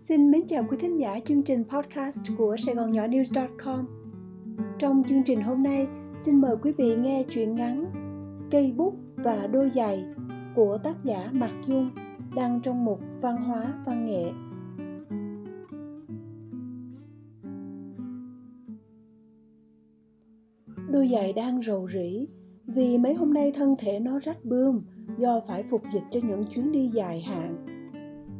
Xin mến chào quý thính giả chương trình podcast của Sài Gòn Nhỏ News.com. Trong chương trình hôm nay, xin mời quý vị nghe truyện ngắn Cây bút và đôi giày của tác giả Mạc Dung đăng trong mục Văn hóa Văn nghệ. Đôi giày đang rầu rĩ vì mấy hôm nay thân thể nó rách bươm do phải phục dịch cho những chuyến đi dài hạn.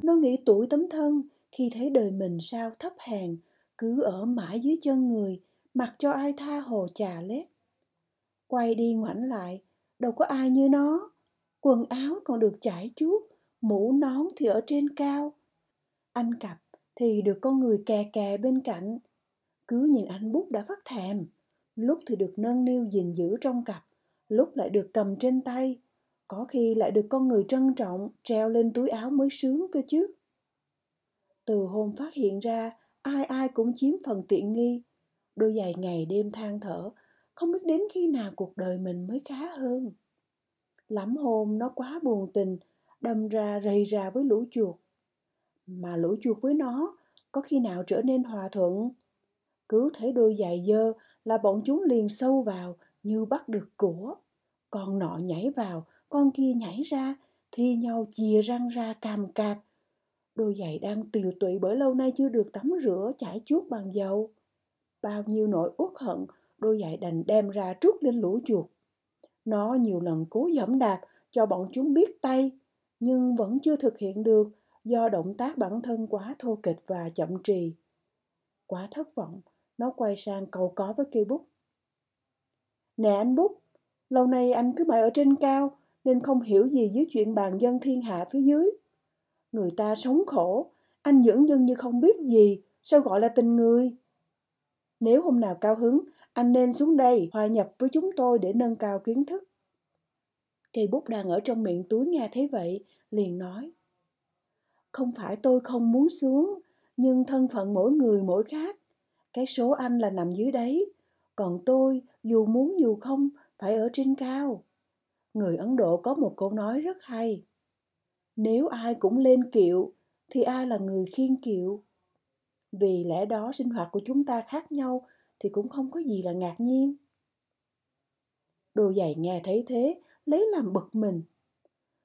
Nó nghĩ tuổi tấm thân khi thấy đời mình sao thấp hèn, cứ ở mãi dưới chân người, mặc cho ai tha hồ chà lết. Quay đi ngoảnh lại, đâu có ai như nó. Quần áo còn được trải chuốt, mũ nón thì ở trên cao. Anh cặp thì được con người kè kè bên cạnh. Cứ nhìn anh bút đã phát thèm, lúc thì được nâng niu gìn giữ trong cặp, lúc lại được cầm trên tay, có khi lại được con người trân trọng treo lên túi áo mới sướng cơ chứ. Từ hôm phát hiện ra, ai ai cũng chiếm phần tiện nghi. Đôi giày ngày đêm than thở, không biết đến khi nào cuộc đời mình mới khá hơn. Lắm hôm nó quá buồn tình, đâm ra rầy ra với lũ chuột. Mà lũ chuột với nó có khi nào trở nên hòa thuận. Cứ thấy đôi giày dơ là bọn chúng liền sâu vào như bắt được của. Con nọ nhảy vào, con kia nhảy ra, thi nhau chìa răng ra càm cạp, Đôi giày đang tiều tụy bởi lâu nay chưa được tắm rửa chải chuốt bằng dầu. Bao nhiêu nỗi uất hận, đôi giày đành đem ra trút lên lũ chuột. Nó nhiều lần cố dẫm đạp cho bọn chúng biết tay, nhưng vẫn chưa thực hiện được do động tác bản thân quá thô kịch và chậm trì. Quá thất vọng, nó quay sang cầu có với cây bút. Nè anh bút, lâu nay anh cứ mãi ở trên cao nên không hiểu gì dưới chuyện bàn dân thiên hạ phía dưới. Người ta sống khổ, anh dưỡng dân như không biết gì, sao gọi là tình người? Nếu hôm nào cao hứng, anh nên xuống đây hòa nhập với chúng tôi để nâng cao kiến thức. Cây bút đang ở trong miệng túi nghe thấy vậy, liền nói. Không phải tôi không muốn xuống, nhưng thân phận mỗi người mỗi khác. Cái số anh là nằm dưới đấy, còn tôi dù muốn dù không phải ở trên cao. Người Ấn Độ có một câu nói rất hay. Nếu ai cũng lên kiệu, thì ai là người khiên kiệu? Vì lẽ đó sinh hoạt của chúng ta khác nhau thì cũng không có gì là ngạc nhiên. Đồ giày nghe thấy thế, lấy làm bực mình.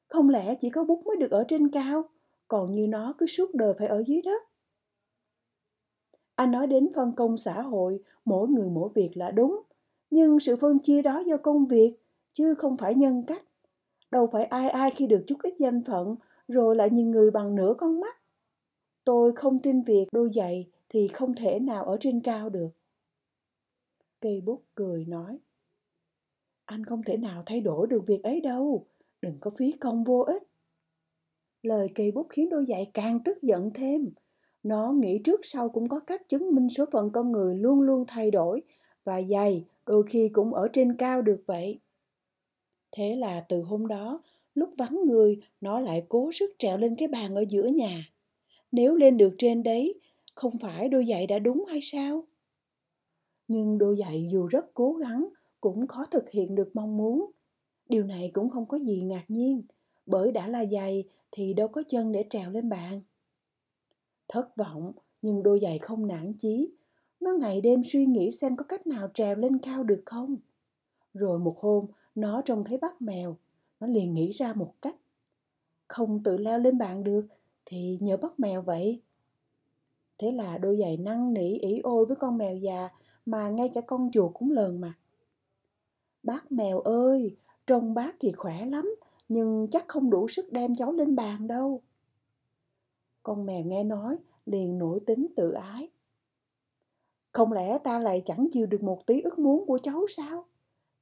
Không lẽ chỉ có bút mới được ở trên cao, còn như nó cứ suốt đời phải ở dưới đất? Anh nói đến phân công xã hội, mỗi người mỗi việc là đúng, nhưng sự phân chia đó do công việc, chứ không phải nhân cách. Đâu phải ai ai khi được chút ít danh phận rồi lại nhìn người bằng nửa con mắt. Tôi không tin việc đôi giày thì không thể nào ở trên cao được. Cây bút cười nói. Anh không thể nào thay đổi được việc ấy đâu, đừng có phí công vô ích. Lời cây bút khiến đôi giày càng tức giận thêm. Nó nghĩ trước sau cũng có cách chứng minh số phận con người luôn luôn thay đổi và giày đôi khi cũng ở trên cao được vậy. Thế là từ hôm đó, lúc vắng người, nó lại cố sức trèo lên cái bàn ở giữa nhà. Nếu lên được trên đấy, không phải đôi giày đã đúng hay sao? Nhưng đôi giày dù rất cố gắng, cũng khó thực hiện được mong muốn. Điều này cũng không có gì ngạc nhiên, bởi đã là giày thì đâu có chân để trèo lên bàn. Thất vọng, nhưng đôi giày không nản chí. Nó ngày đêm suy nghĩ xem có cách nào trèo lên cao được không. Rồi một hôm, nó trông thấy bác mèo, nó liền nghĩ ra một cách. Không tự leo lên bàn được thì nhờ bắt mèo vậy. Thế là đôi giày năn nỉ ỉ ôi với con mèo già mà ngay cả con chuột cũng lờn mặt. Bác mèo ơi, trông bác thì khỏe lắm, nhưng chắc không đủ sức đem cháu lên bàn đâu. Con mèo nghe nói liền nổi tính tự ái. Không lẽ ta lại chẳng chịu được một tí ước muốn của cháu sao?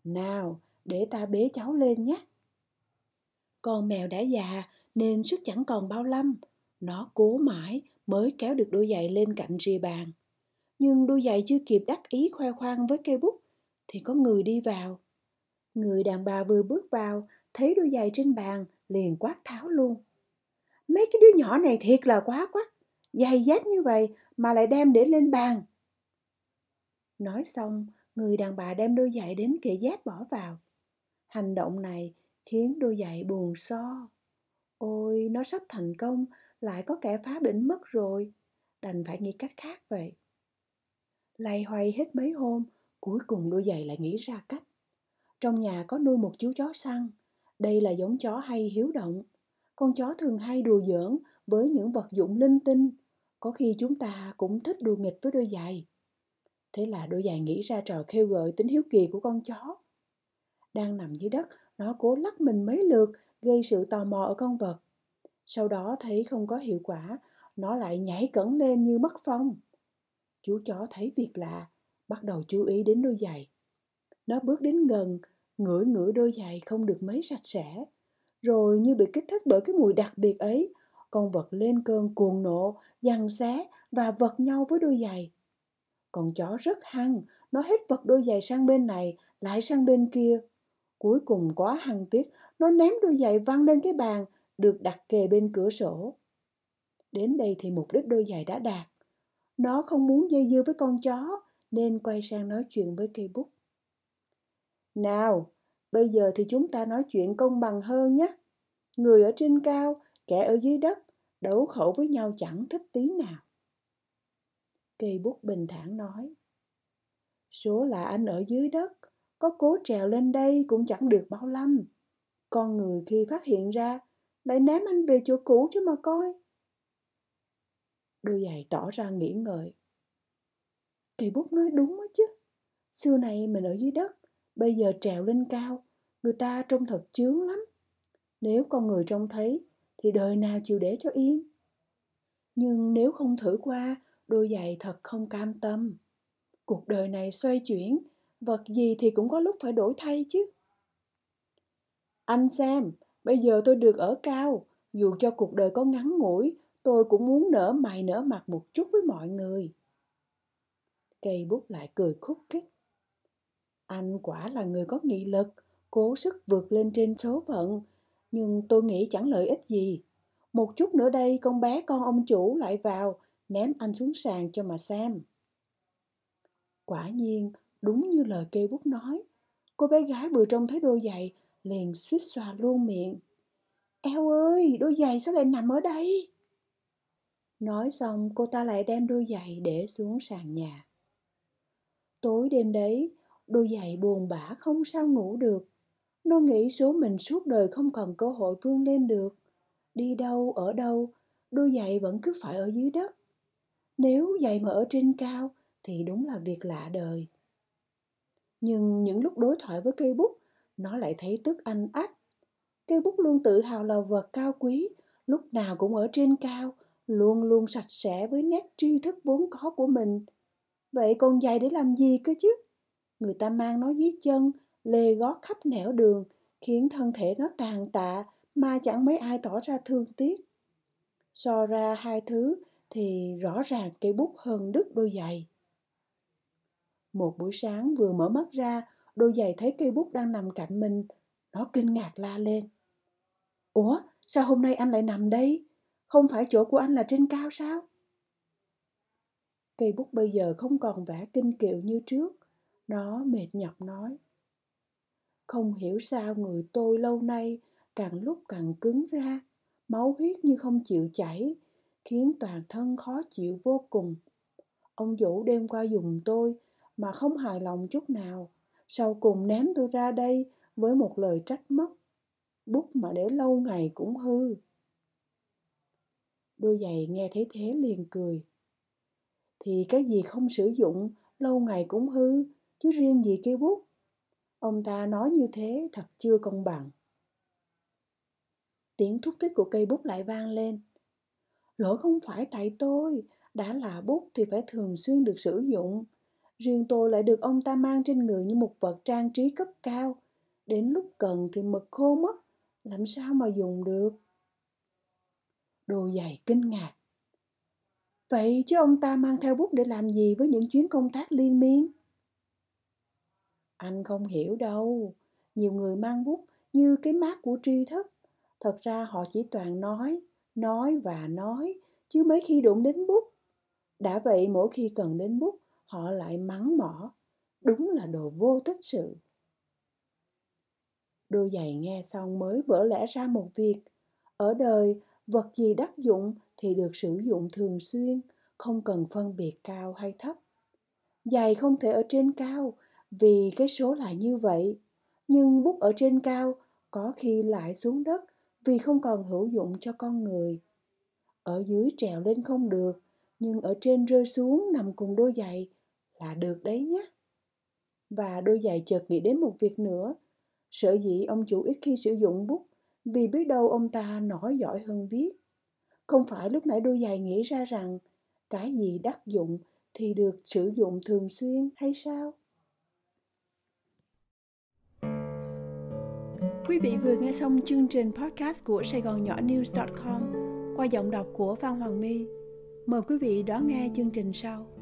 Nào, để ta bế cháu lên nhé. Con mèo đã già nên sức chẳng còn bao lâm. Nó cố mãi mới kéo được đôi giày lên cạnh rìa bàn. Nhưng đôi giày chưa kịp đắc ý khoe khoang với cây bút thì có người đi vào. Người đàn bà vừa bước vào thấy đôi giày trên bàn liền quát tháo luôn. Mấy cái đứa nhỏ này thiệt là quá quá. Giày dép như vậy mà lại đem để lên bàn. Nói xong, người đàn bà đem đôi giày đến kệ dép bỏ vào. Hành động này khiến đôi giày buồn so. Ôi, nó sắp thành công, lại có kẻ phá đỉnh mất rồi. đành phải nghĩ cách khác vậy. Lay hoay hết mấy hôm, cuối cùng đôi giày lại nghĩ ra cách. Trong nhà có nuôi một chú chó săn. Đây là giống chó hay hiếu động. Con chó thường hay đùa giỡn với những vật dụng linh tinh. Có khi chúng ta cũng thích đùa nghịch với đôi giày. Thế là đôi giày nghĩ ra trò kêu gợi tính hiếu kỳ của con chó. Đang nằm dưới đất, nó cố lắc mình mấy lượt, gây sự tò mò ở con vật. Sau đó thấy không có hiệu quả, nó lại nhảy cẩn lên như mất phong. Chú chó thấy việc lạ, bắt đầu chú ý đến đôi giày. Nó bước đến gần, ngửi ngửi đôi giày không được mấy sạch sẽ. Rồi như bị kích thích bởi cái mùi đặc biệt ấy, con vật lên cơn cuồng nộ, giằng xé và vật nhau với đôi giày. Con chó rất hăng, nó hết vật đôi giày sang bên này, lại sang bên kia. Cuối cùng quá hăng tiếc, nó ném đôi giày văng lên cái bàn, được đặt kề bên cửa sổ. Đến đây thì mục đích đôi giày đã đạt. Nó không muốn dây dưa với con chó, nên quay sang nói chuyện với cây bút. Nào, bây giờ thì chúng ta nói chuyện công bằng hơn nhé. Người ở trên cao, kẻ ở dưới đất, đấu khẩu với nhau chẳng thích tí nào. Cây bút bình thản nói. Số là anh ở dưới đất, có cố trèo lên đây cũng chẳng được bao lâm. Con người khi phát hiện ra, lại ném anh về chỗ cũ chứ mà coi. Đôi giày tỏ ra nghĩ ngợi. Kỳ bút nói đúng đó chứ. Xưa này mình ở dưới đất, bây giờ trèo lên cao, người ta trông thật chướng lắm. Nếu con người trông thấy, thì đời nào chịu để cho yên. Nhưng nếu không thử qua, đôi giày thật không cam tâm. Cuộc đời này xoay chuyển, vật gì thì cũng có lúc phải đổi thay chứ. Anh xem, bây giờ tôi được ở cao, dù cho cuộc đời có ngắn ngủi, tôi cũng muốn nở mày nở mặt một chút với mọi người. Cây bút lại cười khúc khích. Anh quả là người có nghị lực, cố sức vượt lên trên số phận, nhưng tôi nghĩ chẳng lợi ích gì. Một chút nữa đây con bé con ông chủ lại vào, ném anh xuống sàn cho mà xem. Quả nhiên, đúng như lời kêu bút nói, cô bé gái vừa trông thấy đôi giày, liền suýt xoa luôn miệng. Eo ơi, đôi giày sao lại nằm ở đây? Nói xong cô ta lại đem đôi giày để xuống sàn nhà. Tối đêm đấy, đôi giày buồn bã không sao ngủ được. Nó nghĩ số mình suốt đời không còn cơ hội vươn lên được. Đi đâu, ở đâu, đôi giày vẫn cứ phải ở dưới đất. Nếu giày mà ở trên cao thì đúng là việc lạ đời. Nhưng những lúc đối thoại với cây bút, nó lại thấy tức anh ách. Cây bút luôn tự hào là vật cao quý, lúc nào cũng ở trên cao, luôn luôn sạch sẽ với nét tri thức vốn có của mình. Vậy còn giày để làm gì cơ chứ? Người ta mang nó dưới chân, lê gót khắp nẻo đường, khiến thân thể nó tàn tạ mà chẳng mấy ai tỏ ra thương tiếc. So ra hai thứ thì rõ ràng cây bút hơn đứt đôi giày. Một buổi sáng vừa mở mắt ra, đôi giày thấy cây bút đang nằm cạnh mình. Nó kinh ngạc la lên. Ủa, sao hôm nay anh lại nằm đây? Không phải chỗ của anh là trên cao sao? Cây bút bây giờ không còn vẻ kinh kiệu như trước. Nó mệt nhọc nói. Không hiểu sao người tôi lâu nay càng lúc càng cứng ra, máu huyết như không chịu chảy, khiến toàn thân khó chịu vô cùng. Ông Vũ đêm qua dùng tôi mà không hài lòng chút nào, sau cùng ném tôi ra đây với một lời trách móc. Bút mà để lâu ngày cũng hư. Đôi giày nghe thấy thế liền cười. Thì cái gì không sử dụng, lâu ngày cũng hư, chứ riêng gì cây bút. Ông ta nói như thế thật chưa công bằng. Tiếng thúc thích của cây bút lại vang lên. Lỗi không phải tại tôi, đã là bút thì phải thường xuyên được sử dụng. Riêng tôi lại được ông ta mang trên người như một vật trang trí cấp cao. Đến lúc cần thì mực khô mất, làm sao mà dùng được? Đồ giày kinh ngạc. Vậy chứ ông ta mang theo bút để làm gì với những chuyến công tác liên miên? Anh không hiểu đâu. Nhiều người mang bút như cái mát của tri thức. Thật ra họ chỉ toàn nói, nói và nói, chứ mấy khi đụng đến bút. Đã vậy mỗi khi cần đến bút, họ lại mắng mỏ. Đúng là đồ vô tích sự. Đôi giày nghe xong mới vỡ lẽ ra một việc. Ở đời, vật gì đắc dụng thì được sử dụng thường xuyên, không cần phân biệt cao hay thấp giày không thể ở trên cao vì cái số là như vậy nhưng bút ở trên cao có khi lại xuống đất vì không còn hữu dụng cho con người ở dưới trèo lên không được nhưng ở trên rơi xuống nằm cùng đôi giày là được đấy nhé và đôi giày chợt nghĩ đến một việc nữa sở dĩ ông chủ ít khi sử dụng bút, vì biết đâu ông ta nổi giỏi hơn viết không phải lúc nãy đôi giày nghĩ ra rằng cái gì đắc dụng thì được sử dụng thường xuyên hay sao Quý vị vừa nghe xong chương trình podcast của Sài Gòn Nhỏ News.com qua giọng đọc của Phan Hoàng My. Mời quý vị đón nghe chương trình sau.